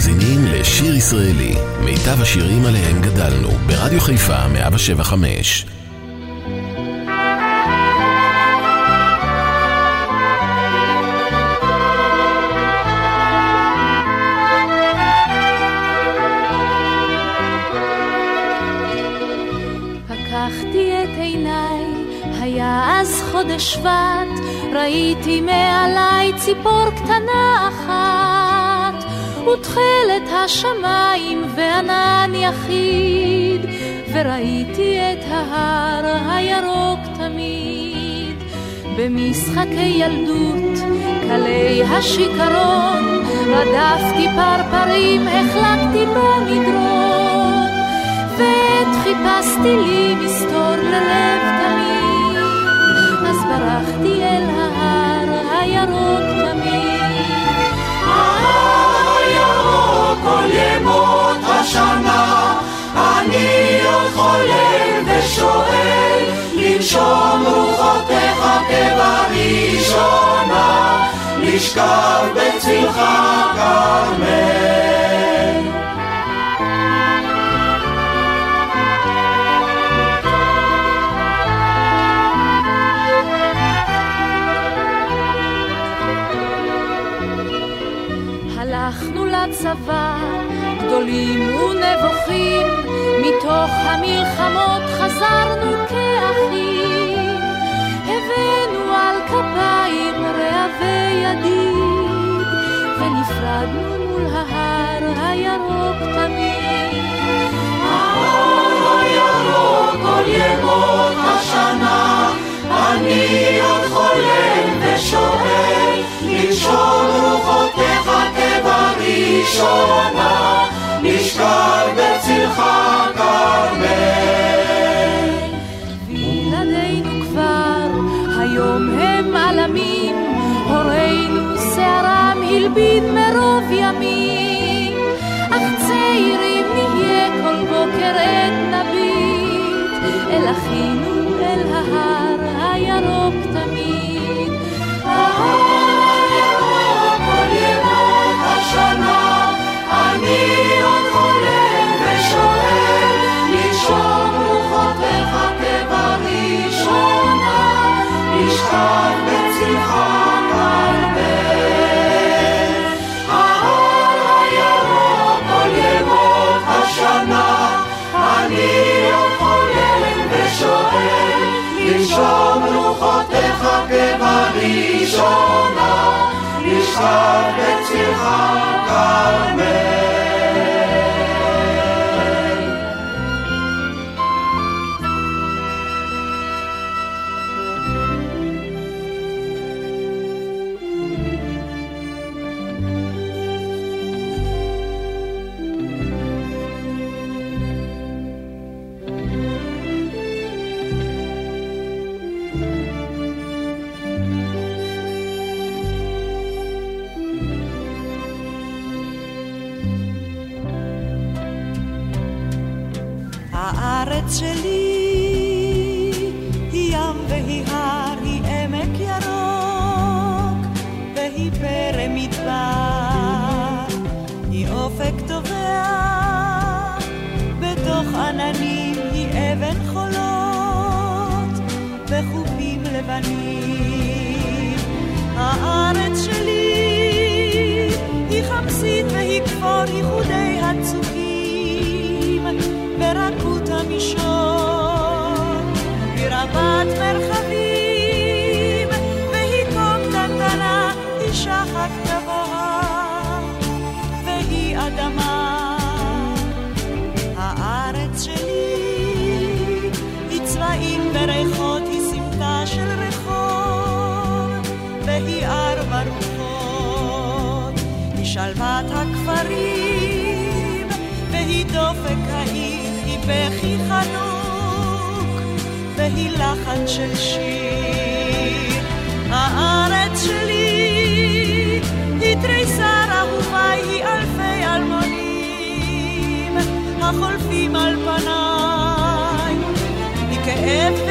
מאזינים לשיר ישראלי, מיטב השירים עליהם גדלנו, ברדיו חיפה 175. פקחתי את עיניי, היה אז חודש שבט, ראיתי מעליי ציפור קטנה אחת, ותכלת השמיים וענן יחיד, וראיתי את ההר הירוק תמיד. במשחקי ילדות, קלי השיכרון, רדפתי פרפרים, החלקתי במדרון, ועת חיפשתי לי מסתור ללב תמיד, אז ברחתי אל ההר הירוק כל ימות השנה, אני עוד חולם ושואל, לנשום רוחותיך כבראשונה, לשכב בצלך כרמל. גדולים ונבוכים, מתוך המלחמות חזרנו כאחים. הבאנו על כפיים רעבי ידיד, ונפרדנו מול ההר הירוק תמיד. ההר הירוק כל ימות השנה, אני עוד חולם ושואל, לנשום רוחותיך כבראשונה, בצלך כרמל. וילדינו כבר היום הם עלמים, הורינו שערם הלבין מרוב לנשום רוחותיך כבראשונה, כרמל. פרא מדבר, היא אופק טובע בתוך עננים, היא אבן חולות בחופים לבנים. הארץ בכי חנוק והיא לחן של שיר. הארץ שלי היא תריסר אהובה, היא אלפי אלמונים החולפים על פניי. היא כאב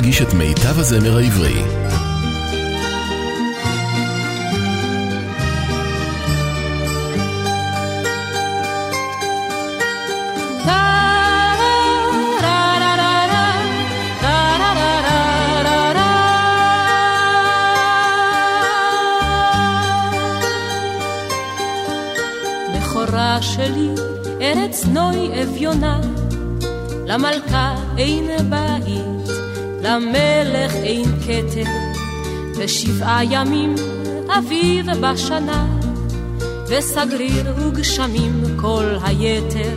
מגיש את מיטב הזמר העברי. שלי, ארץ נוי אביונה, למלכה אין בית, למלך אין כתר, ושבעה ימים אביב בשנה, וסגריר וגשמים כל היתר,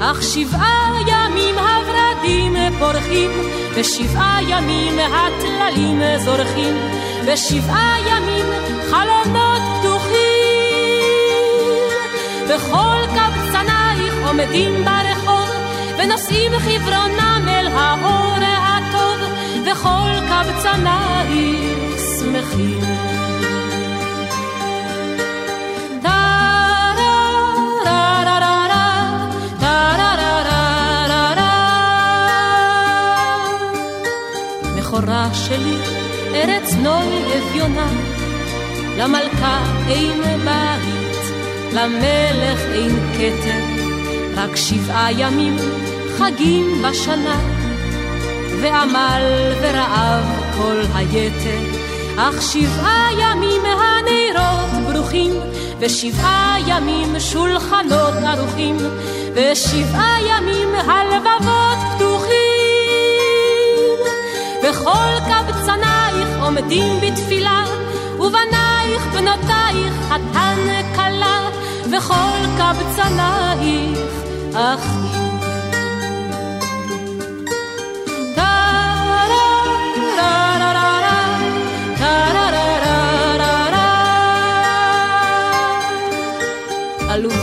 אך שבעה ימים הורדים פורחים, ושבעה ימים הטללים זורחים, ושבעה ימים חלונות פתוחים. וכל קבצנייך עומדים ברחוב, ונושאים חברונם אל האור וכל קבצנייך שמחים. שלי, ארץ נוי אביונה, למלכה אין בית, למלך אין כתר, רק שבעה ימים חגים בשנה, ועמל ורעב כל היתר, אך שבעה ימים הנרות ברוכים, ושבעה ימים שולחנות ערוכים, ושבעה ימים הלבבות פתוחים. וכל קבצנייך עומדים בתפילה, ובנייך בנותייך חתן כלה, וכל קבצנייך אחים.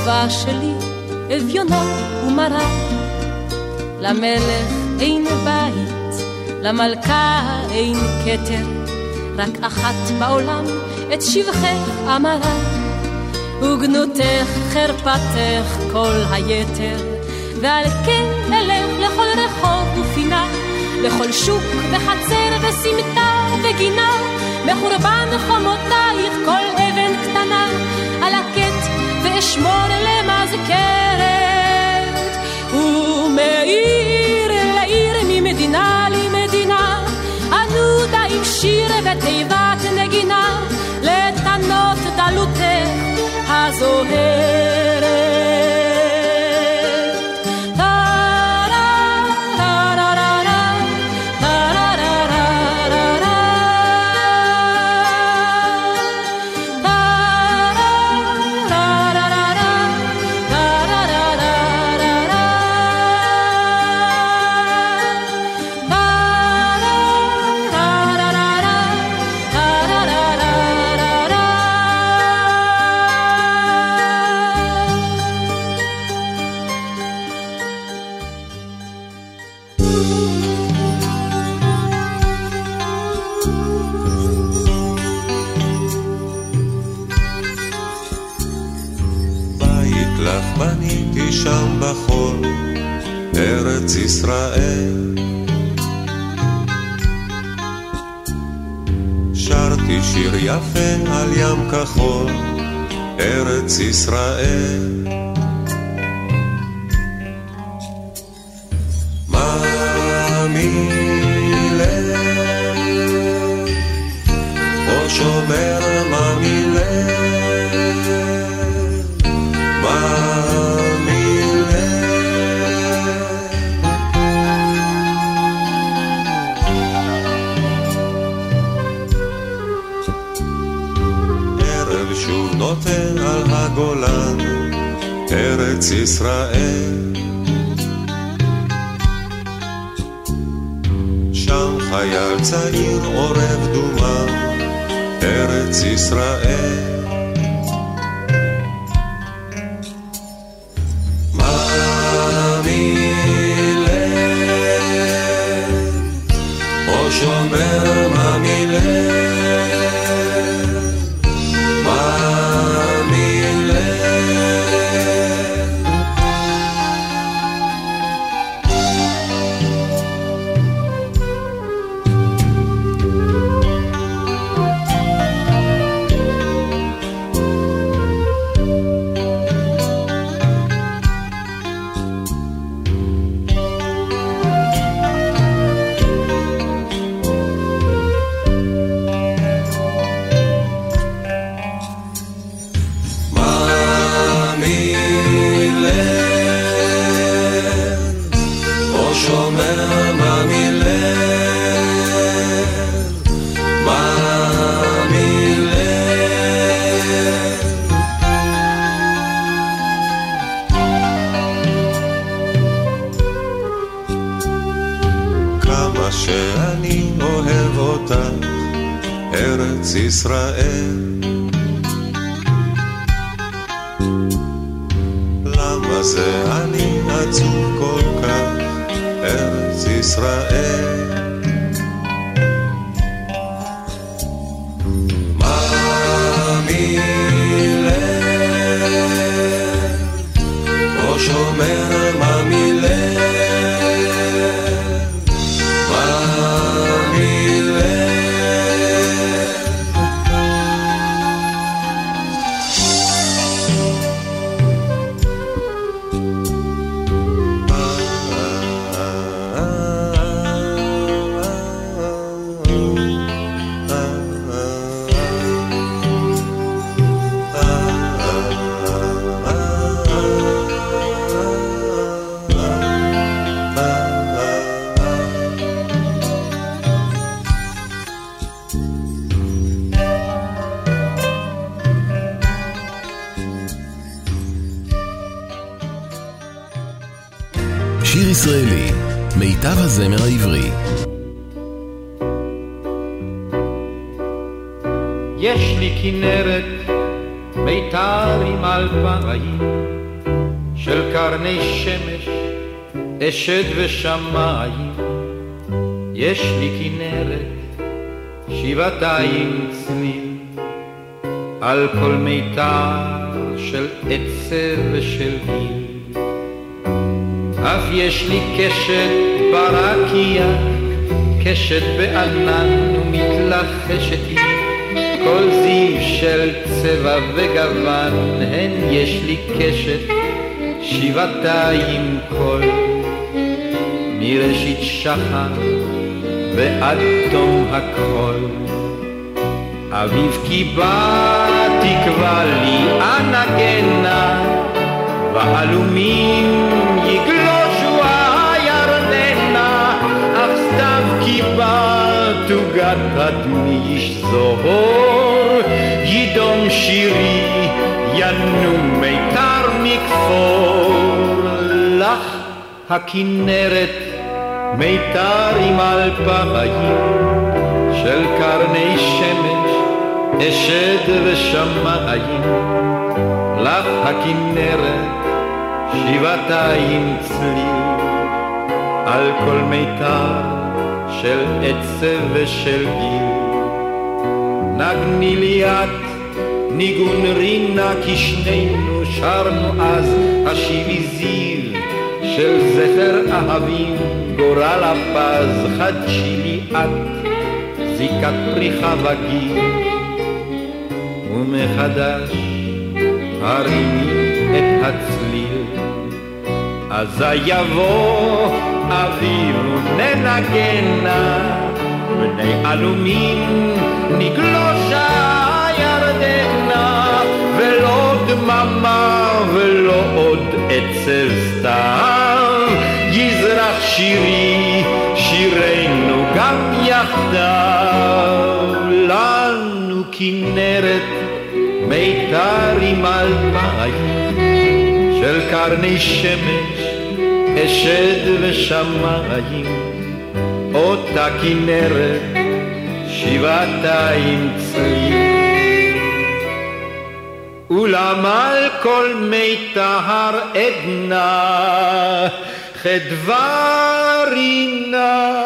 עלובה שלי, אביונה ומרה. למלך אין בית, למלכה אין כתר, רק אחת בעולם את שבחך אמרה. וגנותך חרפתך כל היתר, ועל כן אלך לכל רחוב ופינה, לכל שוק וחצר וסמטה וגינה, מחורבן חומותייך כל אבן קטנה, על הקט ואשמור למזכרת, ומעיר לעיר ממדינה למדינה, ענודה עם שיר ותיבת נגינה, לטנות דלותך הזוהרת. שומר אשד ושמיים, יש לי כנרת, שבעתיים צליל, על כל מיתר של עצב ושל גיל. אף יש לי קשת ברקיע, קשת בענן ומתלחשת היא, כל זיו של צבע וגוון, הן יש לי קשת שבעתיים קול. מראשית שחר ועד תום הכל. אביב בא תקבע לי אנגנה, ועלומים יגלושו הירדנה, אך סתיו כי בא תוגת אדמי ישזור, ידום שירי ינום מיתר מכפור לך הכנרת מיתר עם אלפיים של קרני שמש, אשד ושמיים, לך הכנרת שבעתיים צליל, על כל מיתר של עצב ושל גיל. נגני לי את ניגון רינה כי שנינו שרנו אז השיבי זיו של זכר אהבים גורל הפז חדשי לי את זיקת פריחה וגיל ומחדש הרימי את הצליל. אזי יבוא אביב וננגנה, בני עלומים נגלושה דממה ולא עוד עצב סתם, יזרח שירי, שירנו גם יחדיו, לנו כנרת מיתר עם אלפיים של קרני שמש, אשד ושמיים, אותה כנרת שבעתיים צליל. אולם על כל מיתר עדנה חדווה רינה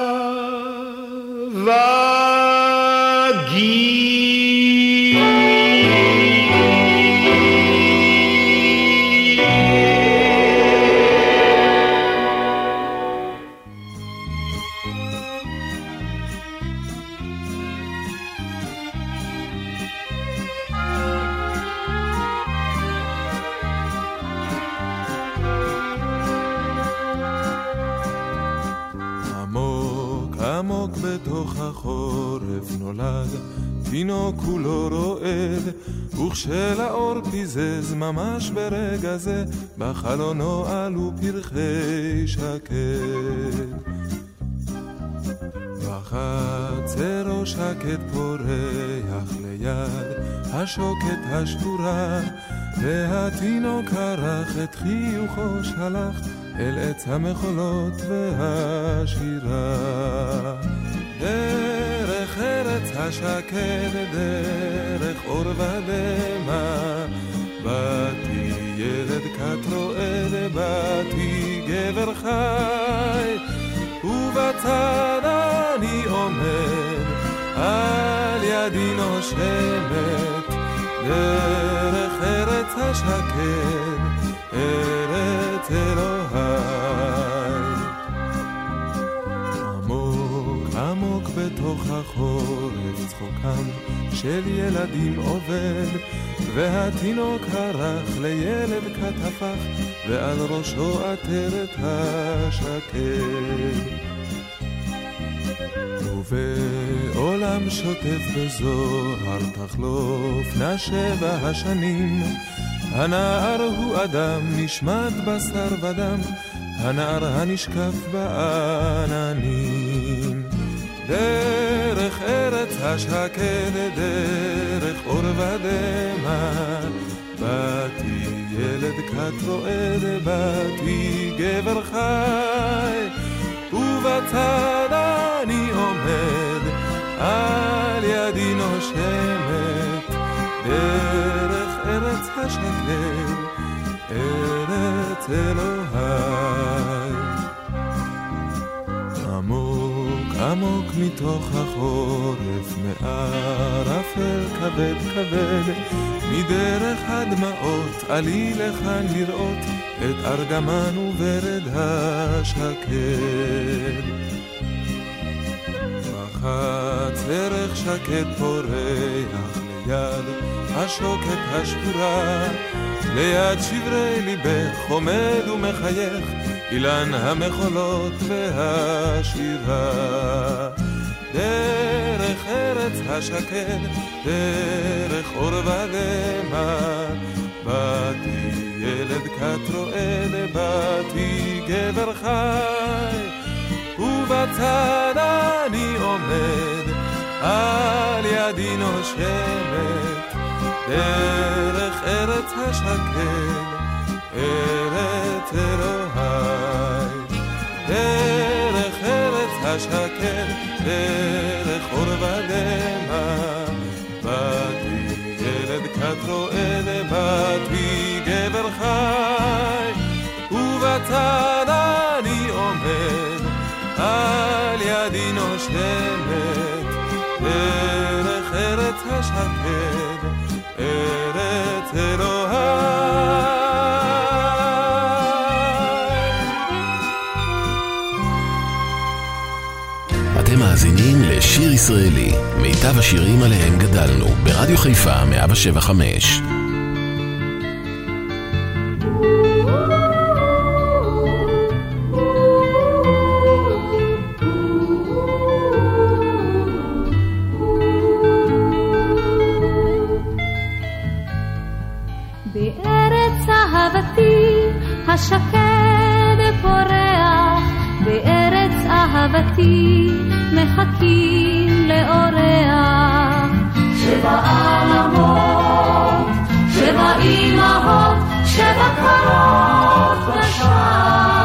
תינוק כולו רועד, וכשלאור פיזז ממש ברגע זה, בחלונו עלו פרחי שקד. בחצרו שקט פורח ליד השוקת השבורה, והתינוק ערך את חיוכו שלח אל עץ המחולות והשירה. ארץ השקד, דרך אור ודמע, באתי ילד כת רועד, באתי גבר חי, ובצד אני עומד, על ידי נושמת, דרך ארץ השקד, ארץ אלוהי. בתוך החורף צחוקם של ילדים עובד, והתינוק הרך לילד כת הפך, ועל ראשו עטרת השקט. ובעולם שוטף בזוהר תחלוף נשבע השנים, הנער הוא אדם נשמט בשר ודם, הנער הנשקף בעננים. דרך ארץ השקד, דרך אור ודמע. באתי ילד כת רועד, באתי גבר חי, ובצד אני עומד, על ידי נושמת, דרך ארץ השקד, ארץ אלוהי. עמוק מתוך החורף, מערפל כבד כבד, מדרך הדמעות עלי לכאן לראות את ארגמן וורד השקד. בחץ ערך שקט פורח ליד השוקת השבורה, ליד שברי ליבך עומד ומחייך אילן המחולות והשירה. דרך ארץ השקד, דרך אור ודמע, באתי ילד כת רועד, באתי גבר חי, ובצד אני עומד, על ידי נושמת, דרך ארץ השקד. ארץ אלוהי. דרך ארץ השקט, דרך אור ודמע. באתי ילד כת רועד, באתי גבר חי, ובצד אני עומד, על ידי נושמת, דרך ארץ השקט, הישראלי, מיטב השירים עליהם גדלנו, ברדיו חיפה 175. בארץ אהבתי, השקר אהבתי, מחכים לאורח. שבע עלמות, שבע אימהות, שבע קרות בשער.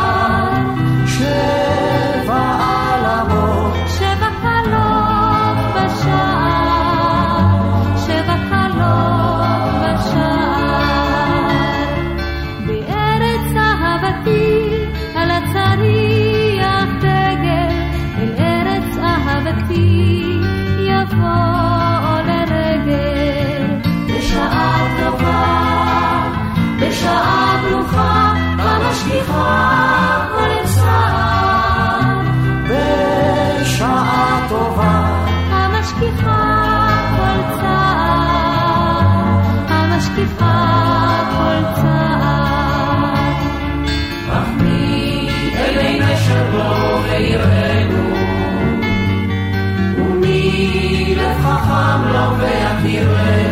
יראנו, ומי לב חכם לו לא ויכירנו.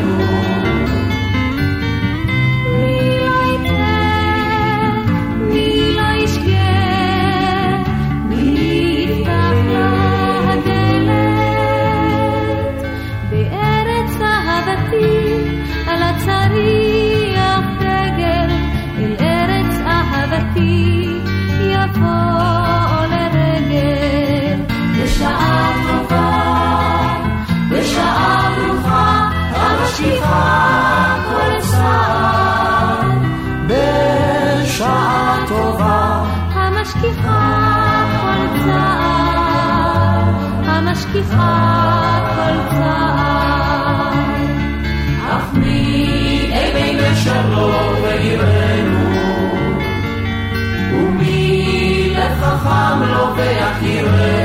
משכיחה כל צער. אך מי אבין לשלום ויראנו, ומי לב חכם לו לא ויכירנו.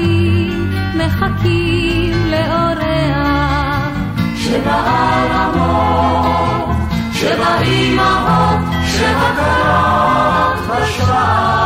רבים מחכים לאורח. שבעל אמות, שבאימהות, שבקרות בשער.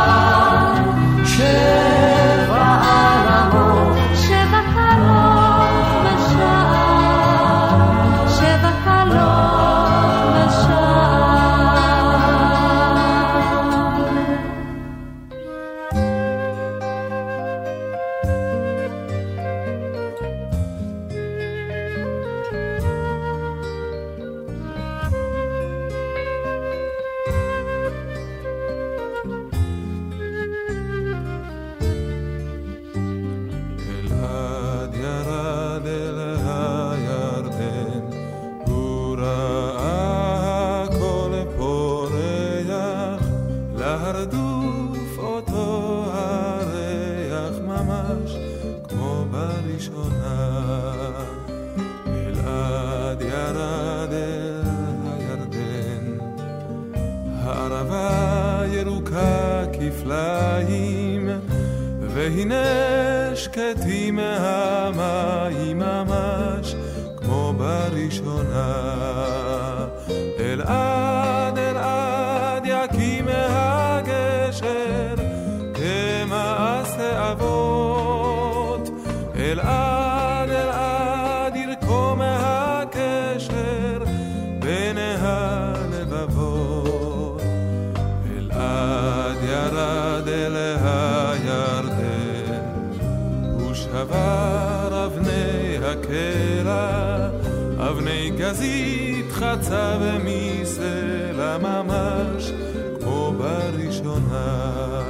יצא ומסלע ממש כמו בראשונה.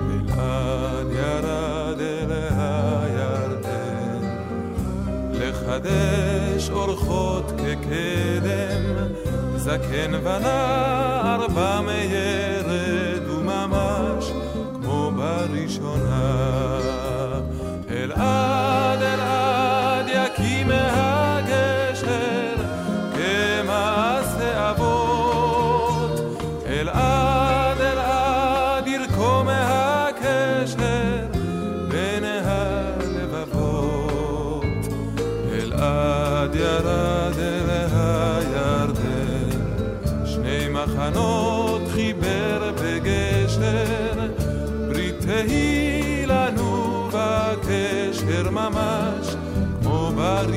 בלעד ירד אל הירדן לחדש אורחות כקדם זקן ונער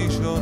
כמו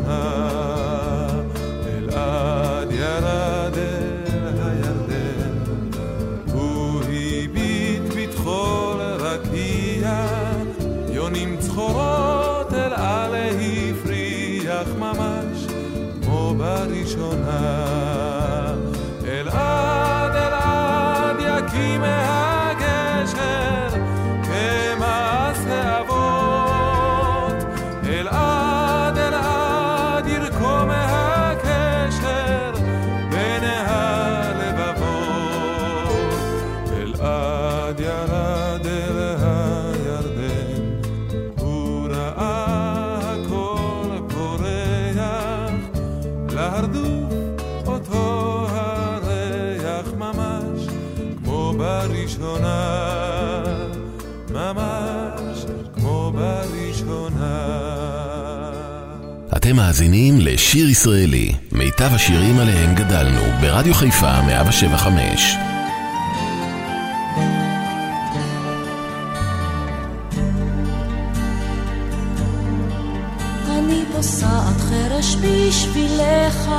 מאזינים לשיר ישראלי, מיטב השירים עליהם גדלנו, ברדיו חיפה 175. אני פוסעת חרש בשבילך,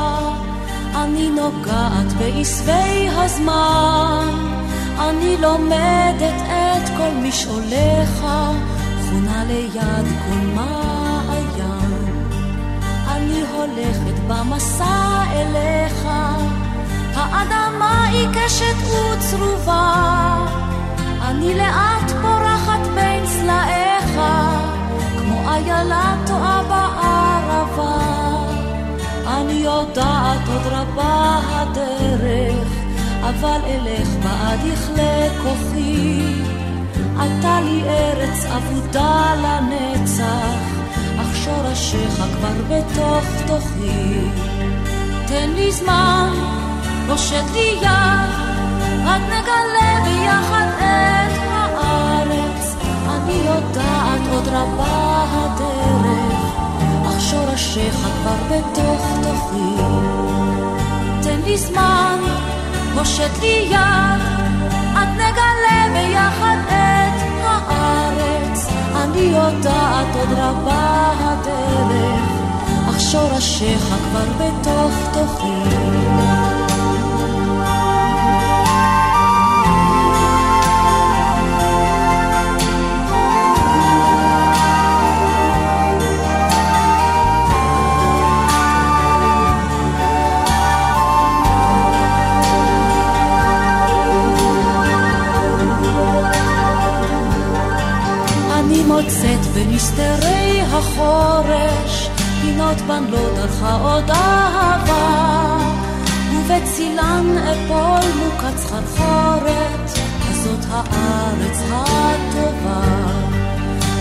אני נוגעת בעשבי הזמן, אני לומדת את כל משעוליך, חונה ליד כל מעיין. הולכת במסע אליך, האדמה עיקשת וצרובה, אני לאט פורחת בין סלעיך, כמו איילה טועה בערבה. אני יודעת עוד רבה הדרך, אבל אלך בעד יכלה כוחי. אתה לי ארץ אבודה לנצח, שורשיך כבר בתוך תוכי. תן לי זמן, פושט לי יד, רק נגלה ביחד את הארץ. אני יודעת עוד רבה הדרך, אך שורשיך כבר בתוך תוכי. תן לי זמן, פושט לי יד, עד נגלה ביחד את הארץ. אני יודעת עוד רבה הדרך, אך שורשיך כבר בתוך תוכי. בנסתרי החורש פינות לא דרכה עוד אהבה. ובצילן אפול מוכת סחרחורת הזאת הארץ הטובה.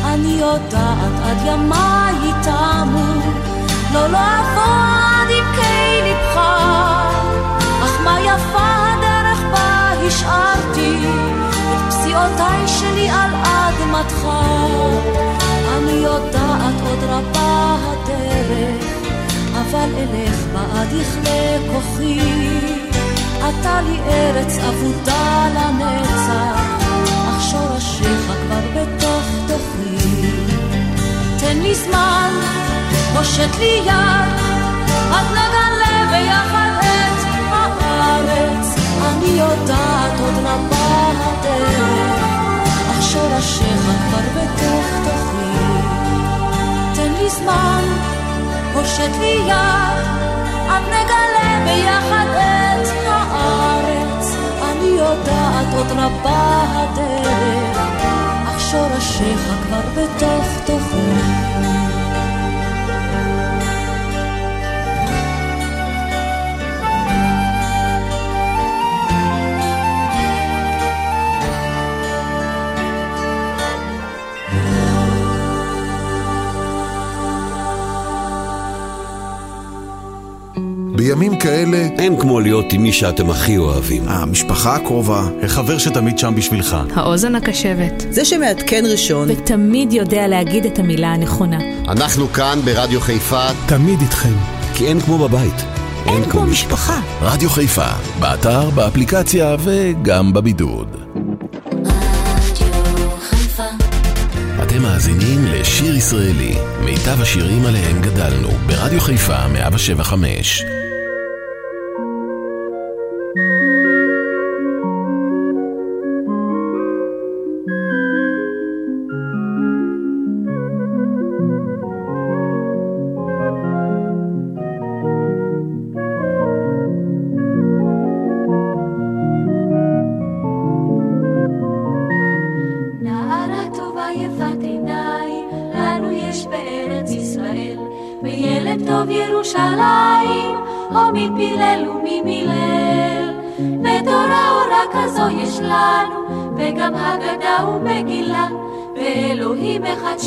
אני יודעת עד ימיי תמו לא לעבוד עמקי ליבך אך מה יפה הדרך בה השארתי את פסיעותיי שלי על אדמתך. אני יודעת עוד רבה הדרך, אבל אלך בעד יכלה כוחי. אתה לי ארץ אבודה לנצח, אך שורשיך כבר בתוך תוכי. תן לי זמן, פושט לי יד, עד נגלה ביחד את הארץ. אני יודעת עוד רבה הדרך, אך שורשיך כבר בתוך תוכי. תן לי זמן, פושט לי יד, עד נגלה ביחד את הארץ. אני יודעת עוד רבה הדרך, אך שורשיך כבר בתוך תוכי. בימים כאלה, אין כמו להיות עם מי שאתם הכי אוהבים. המשפחה הקרובה, החבר שתמיד שם בשבילך. האוזן הקשבת. זה שמעדכן ראשון. ותמיד יודע להגיד את המילה הנכונה. אנחנו כאן ברדיו חיפה. תמיד איתכם. כי אין כמו בבית. אין כמו משפחה. רדיו חיפה, באתר, באפליקציה וגם בבידוד. אתם מאזינים לשיר ישראלי, מיטב השירים עליהם גדלנו, ברדיו חיפה 175.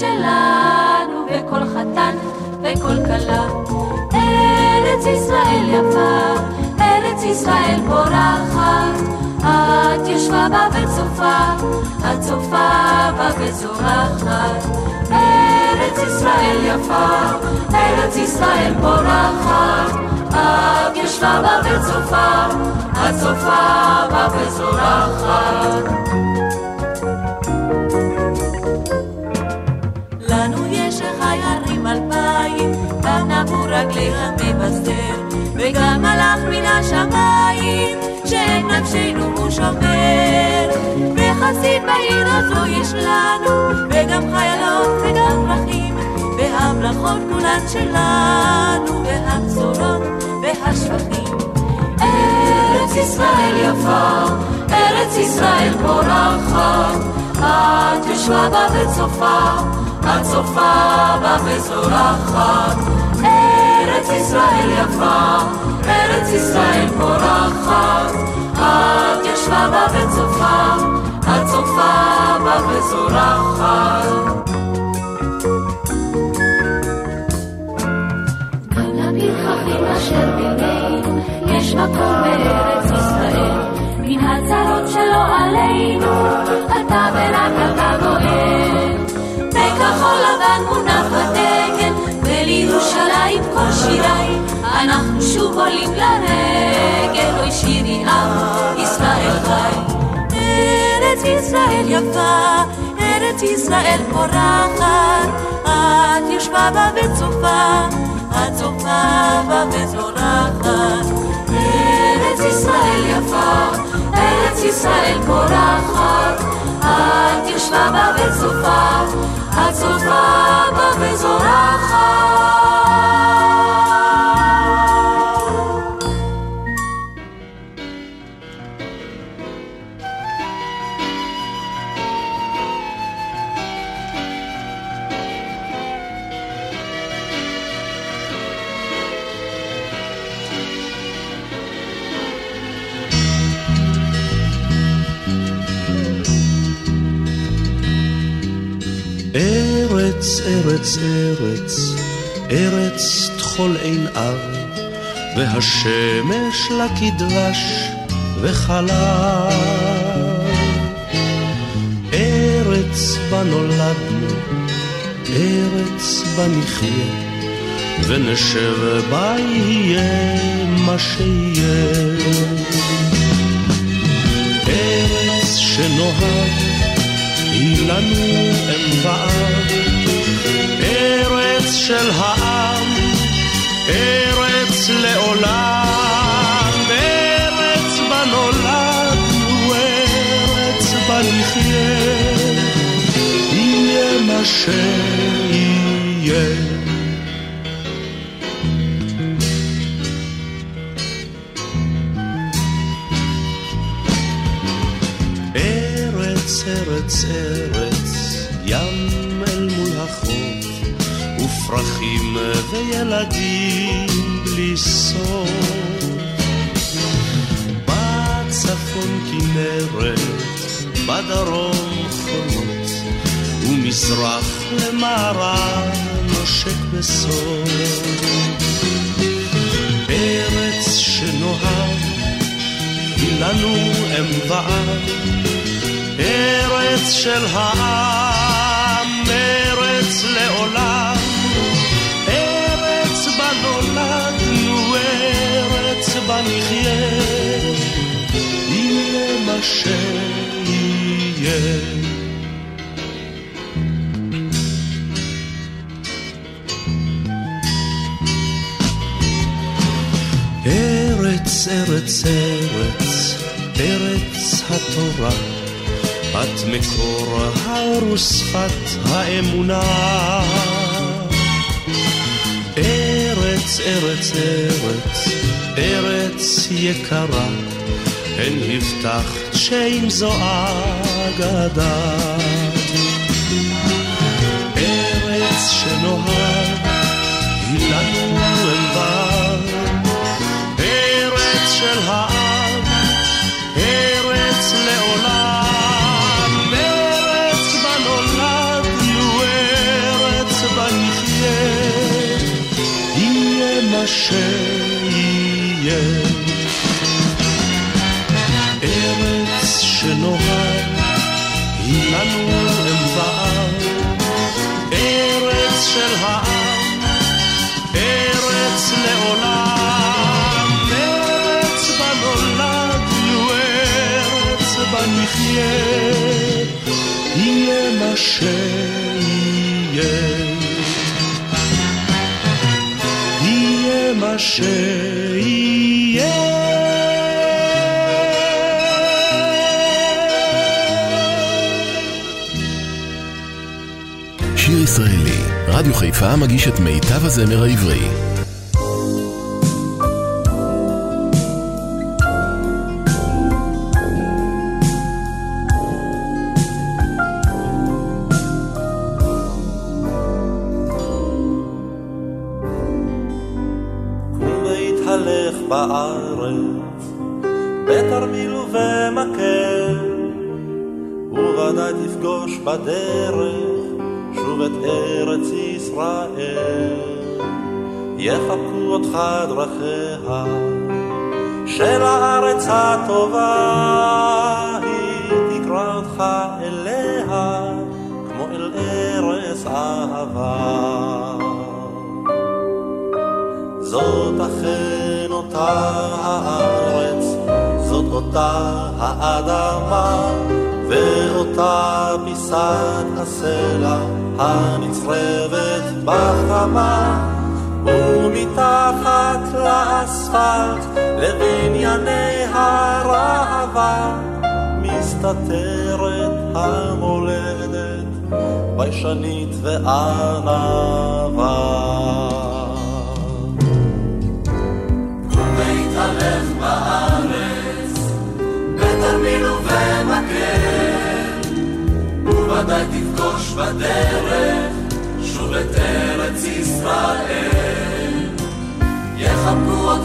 שלנו, וכל חתן וכל כלה. ארץ ישראל יפה, ארץ ישראל פורחת, את ישבה בה וצופה, את צופה בה וזורחת. ארץ ישראל יפה, ארץ ישראל פורחת, את ישבה בה וצופה, את צופה בה וזורחת. נבו רגלי המבשר, וגם מלאך מן השמיים, שאין נפשנו הוא שומר. וחסיד בעיר הזו יש לנו, וגם חיילות וגם פרחים, והמלאכות כולן שלנו, והבשורות והשפכים. ארץ ישראל יפה, ארץ ישראל פורחת, את יושבה בה וצופה, את צופה בה וזורחת. ארץ ישראל יפה, ארץ ישראל פורחת, את ישבה בה וצופה, את צופה בה וזורחת. אשר בינינו, יש מקום בארץ ישראל, מן הצרות שלו עלינו, אתה ורק אתה גואל. בכחול לבן מונח בדגל, ולירושלים כל שיריי, אנחנו שוב עולים לרגל, אוי שירי עם ישראל חי. ארץ ישראל יפה, ארץ ישראל פורחת, את יושבה בה וצופה, צופה בה וזורחת. ארץ ישראל יפה, ארץ ישראל פורחת, את יושבה בה וצופה, הצופה בה וזורחת. ארץ, ארץ, ארץ טחול עין אב, והשמש לה כדבש וחלב. ארץ בה נולדנו, ארץ בה נחיה, ונשב בה יהיה מה שיהיה. ארץ שנוהג היא לנו אם ואב, ארץ של העם, ארץ לעולם, ארץ בה נולדנו, ארץ בה נחיה, יהיה מה שיהיה. ארץ, ארץ, ארץ, פרחים וילדים בלי סוף. בצפון כנרת, בדרום חומות, ומזרח למערב נושק בסוף. ארץ שנוהג היא לנו אם ואב, ארץ של העם, ארץ נחיה, יהיה מה שיהיה. ארץ, ארץ, ארץ, ארץ התורה, את מקור האור ושפת האמונה. ארץ, ארץ, ארץ, ארץ יקרה, הן הבטחת שאם זו אגדה. ארץ שנוהג, היא לנו ענבר, ארץ של העם, ארץ לעולם, שיהיה. ארץ שנוהג, היא לנו ענבר, ארץ של העם, ארץ לעולם, ארץ בה נולדנו, ארץ בה נחיה, יהיה מה שיהיה. שיהיה. שיר ישראלי, רדיו חיפה מגיש את מיטב הזמר העברי.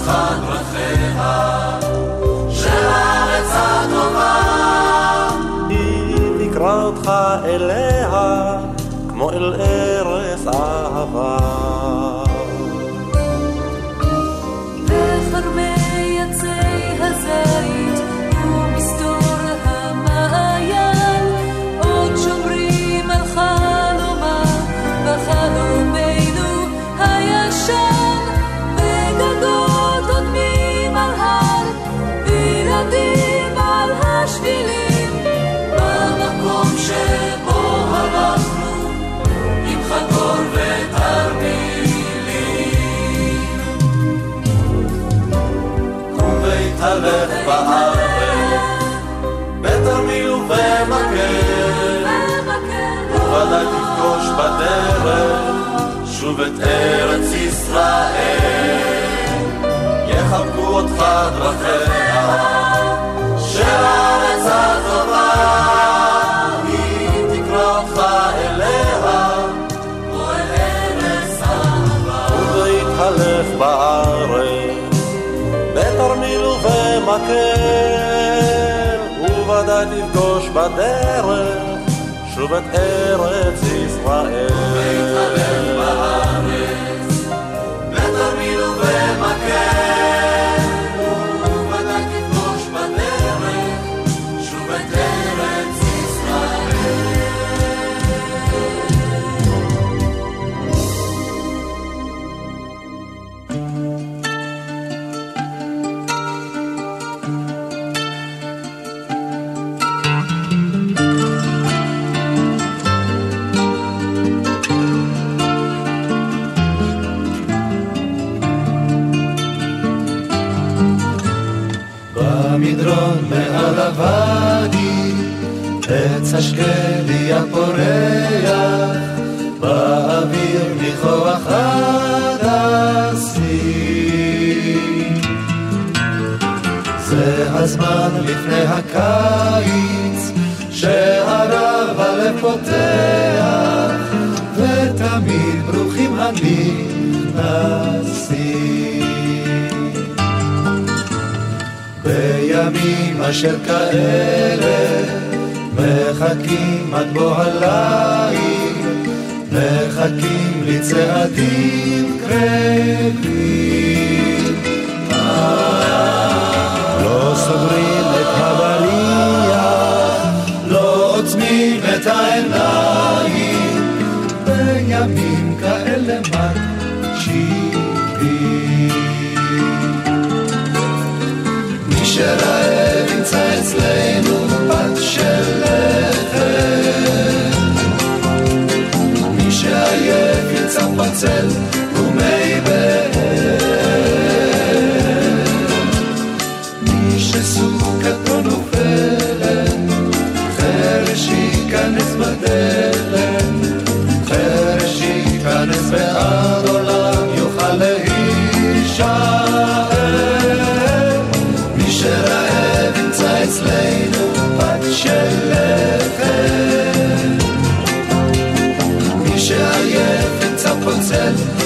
יחבקו שוב את ארץ ישראל. יחבקו אותך דרכיה של הארץ הטובה, היא תקרא אותך אליה כמו אל ארץ אהבה. ולהתהלך בארץ, בתרמיל ובמקל, וודאי תפגוש בדרך שוב את ארץ ישראל. אשר כאלה מחכים עד בוא הליל, מחכים לצעדים קרבים. Herzen. said.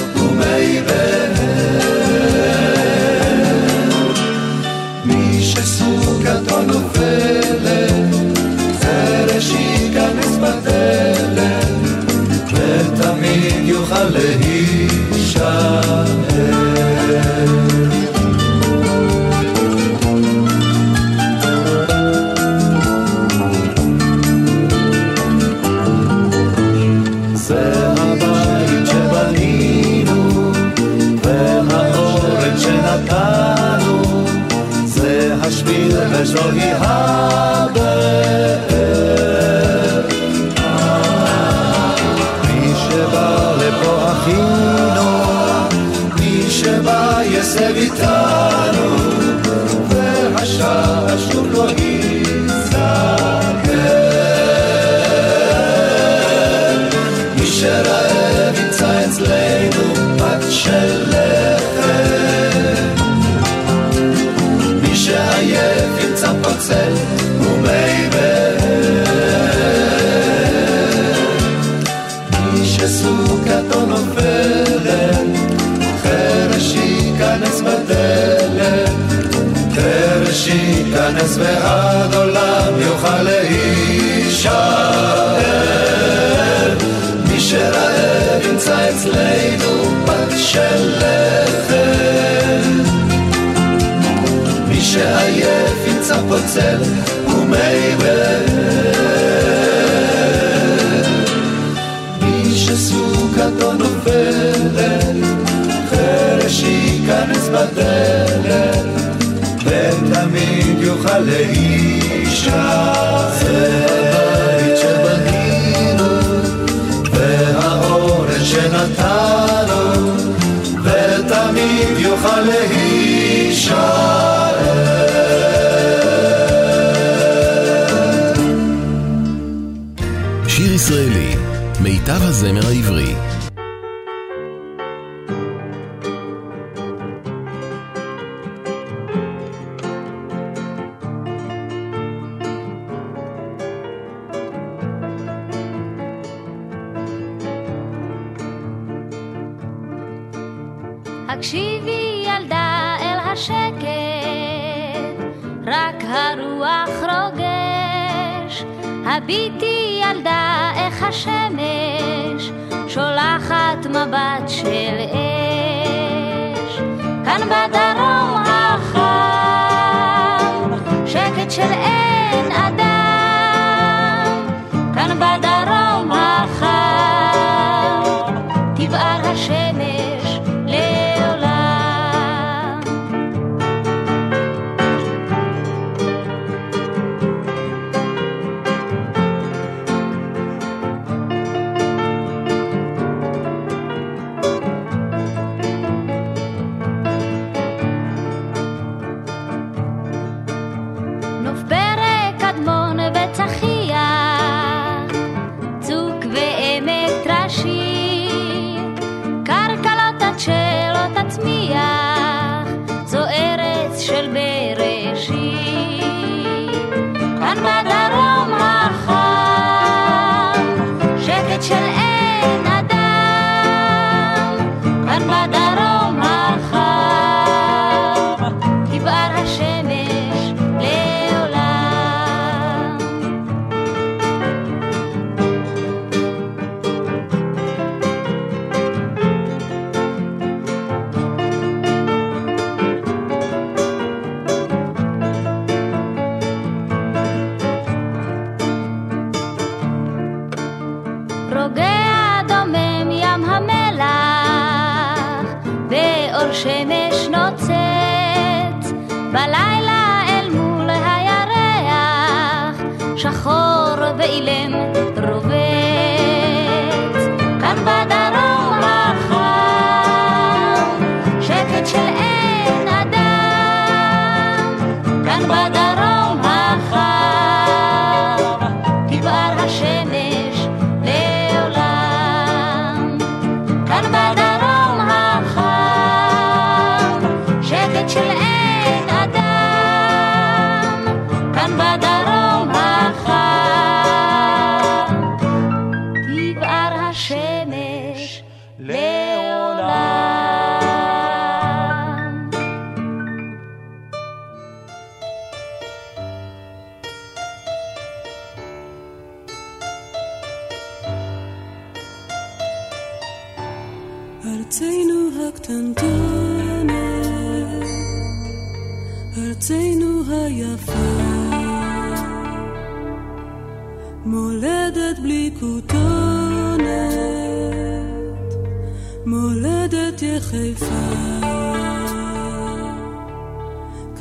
יוכל להישאר. הבית שבנינו, והאורן שנתנו, ותמיד יוכל להישאר. שיר ישראלי, מיטב הזמר העברי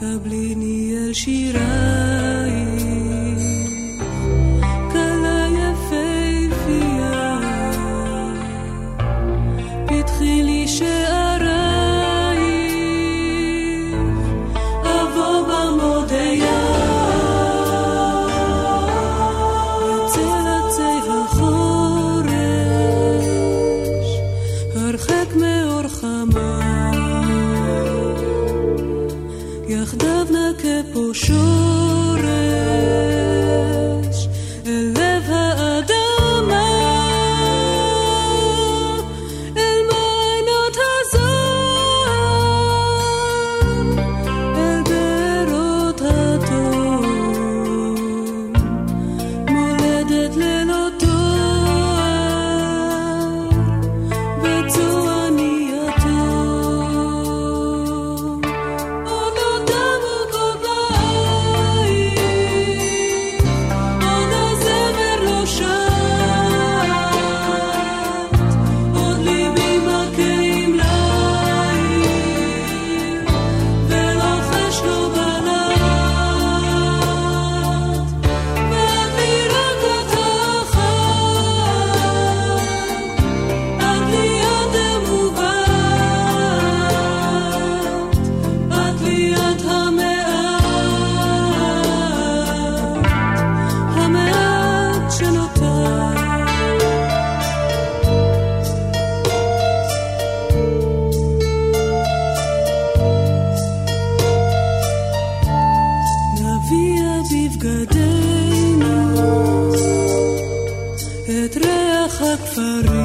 ברגל Takvaru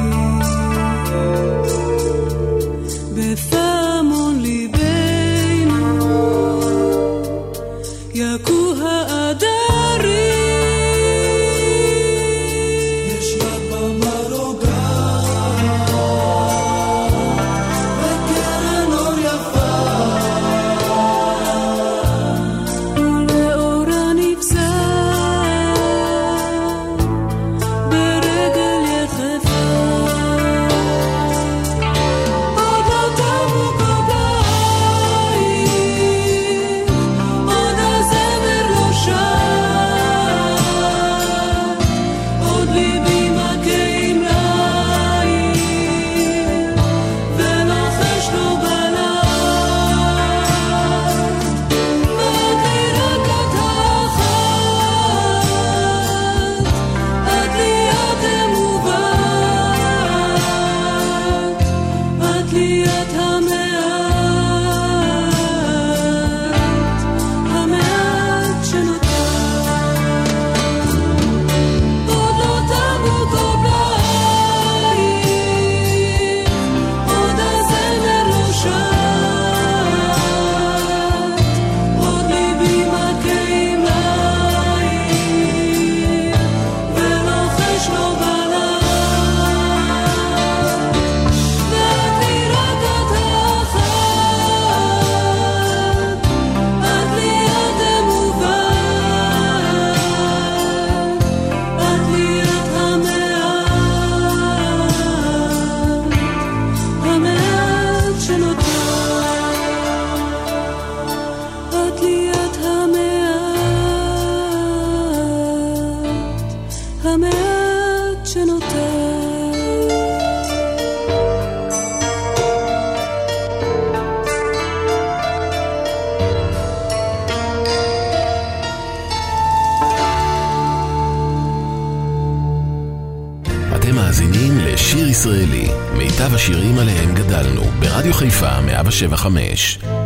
175.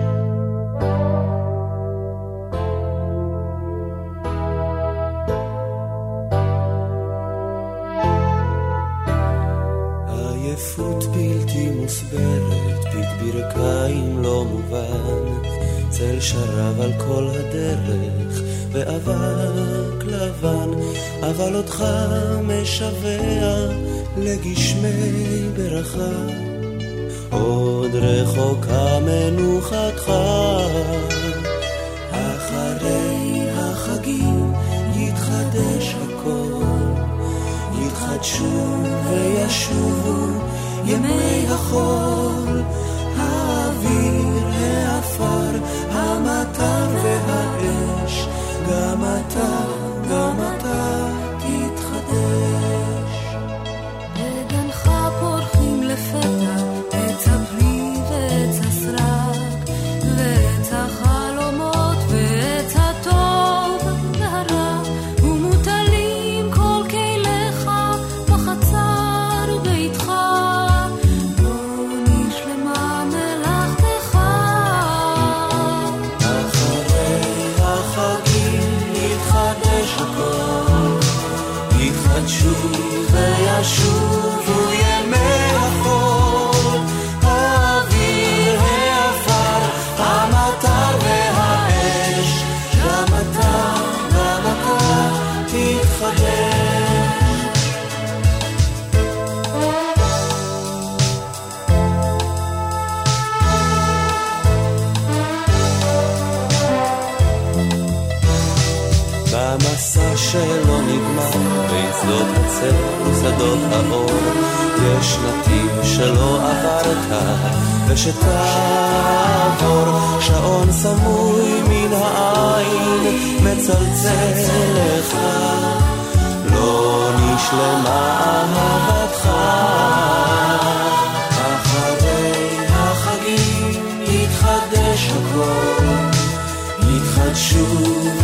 יתחדשו שדות הצל ושדות האור, יש נתיב שלא עברת, ושתעבור, שעון סמוי מן העין, מצלצל לך, לא נשלמה אהבתך. אחרי החגים יתחדש הכל. יתחדשו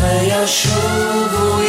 וישובו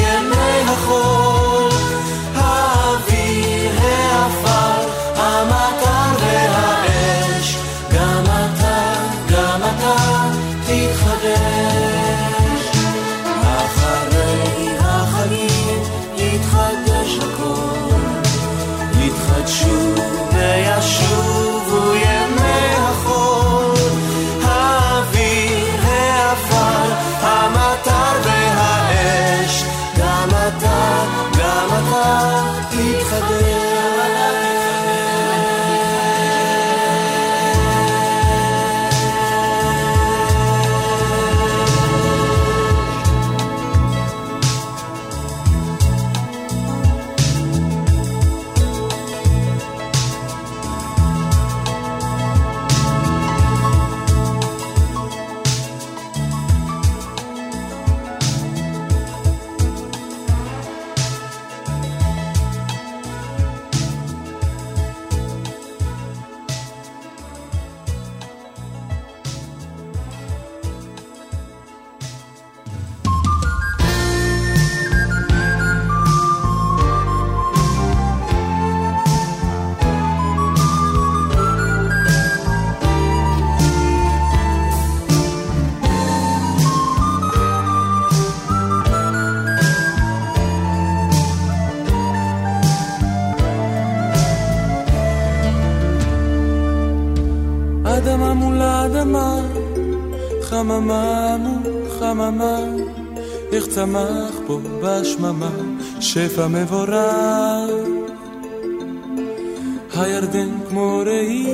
חממה חממה, איך צמח פה בשממה שפע מבורך. הירדן כמו ראי,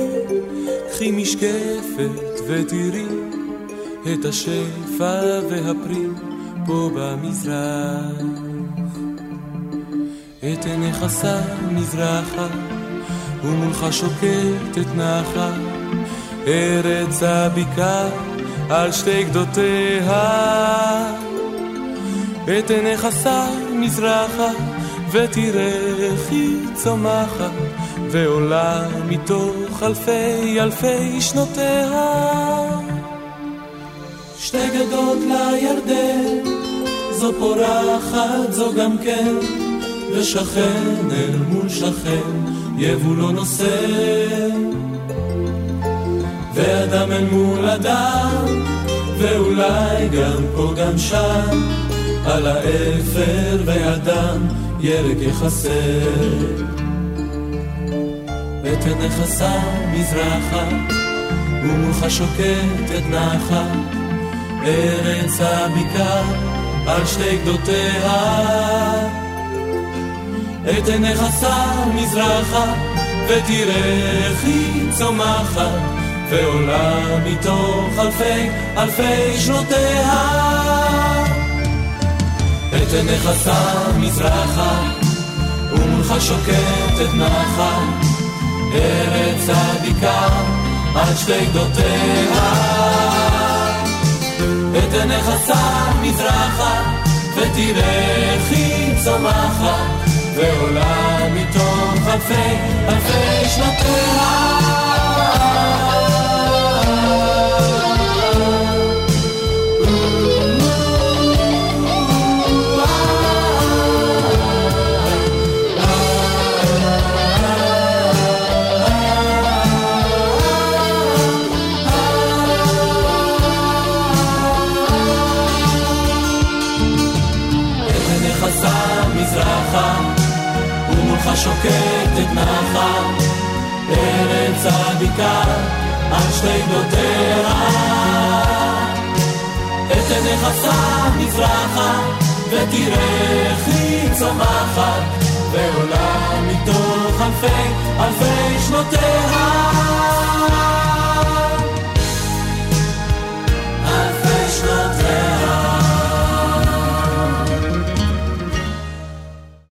קחי משקפת ותראי את השפע והפרי פה במזרח. את עיניך שם מזרחה, ומולך שוקטת נחה, ארץ הבקעה על שתי גדותיה. את עיניך שם מזרחה, ותראה איך היא צומחת, ועולה מתוך אלפי אלפי שנותיה. שתי גדות לירדן, זו פורחת, זו גם כן, ושכן אל מול שכן, יבול לא נושא, ואדם אל מול אדם, ואולי גם פה גם שם, על האפר והדם ירק יחסר. ותנכסה מזרחה, ומולך שוקטת נחה, ארץ הבקעה על שתי גדותיה. את עיניך שם מזרחה, ותראה איך היא צומחת, ועולה מתוך אלפי אלפי שנותיה. את עיניך שם מזרחה, ומולך שוקטת נחה, ארץ הבקעה עד שתי גדותיה. את עיניך שם מזרחה, ותראה איך היא צומחת, ועולה מתוך אלפי אלפי שנותיה שוקטת נחה, ארץ עדיקה על שתי גדותיה. את עיניך שם מזרחה, ותראה איך היא צומחת, ועולה מתוך אלפי אלפי שנותיה.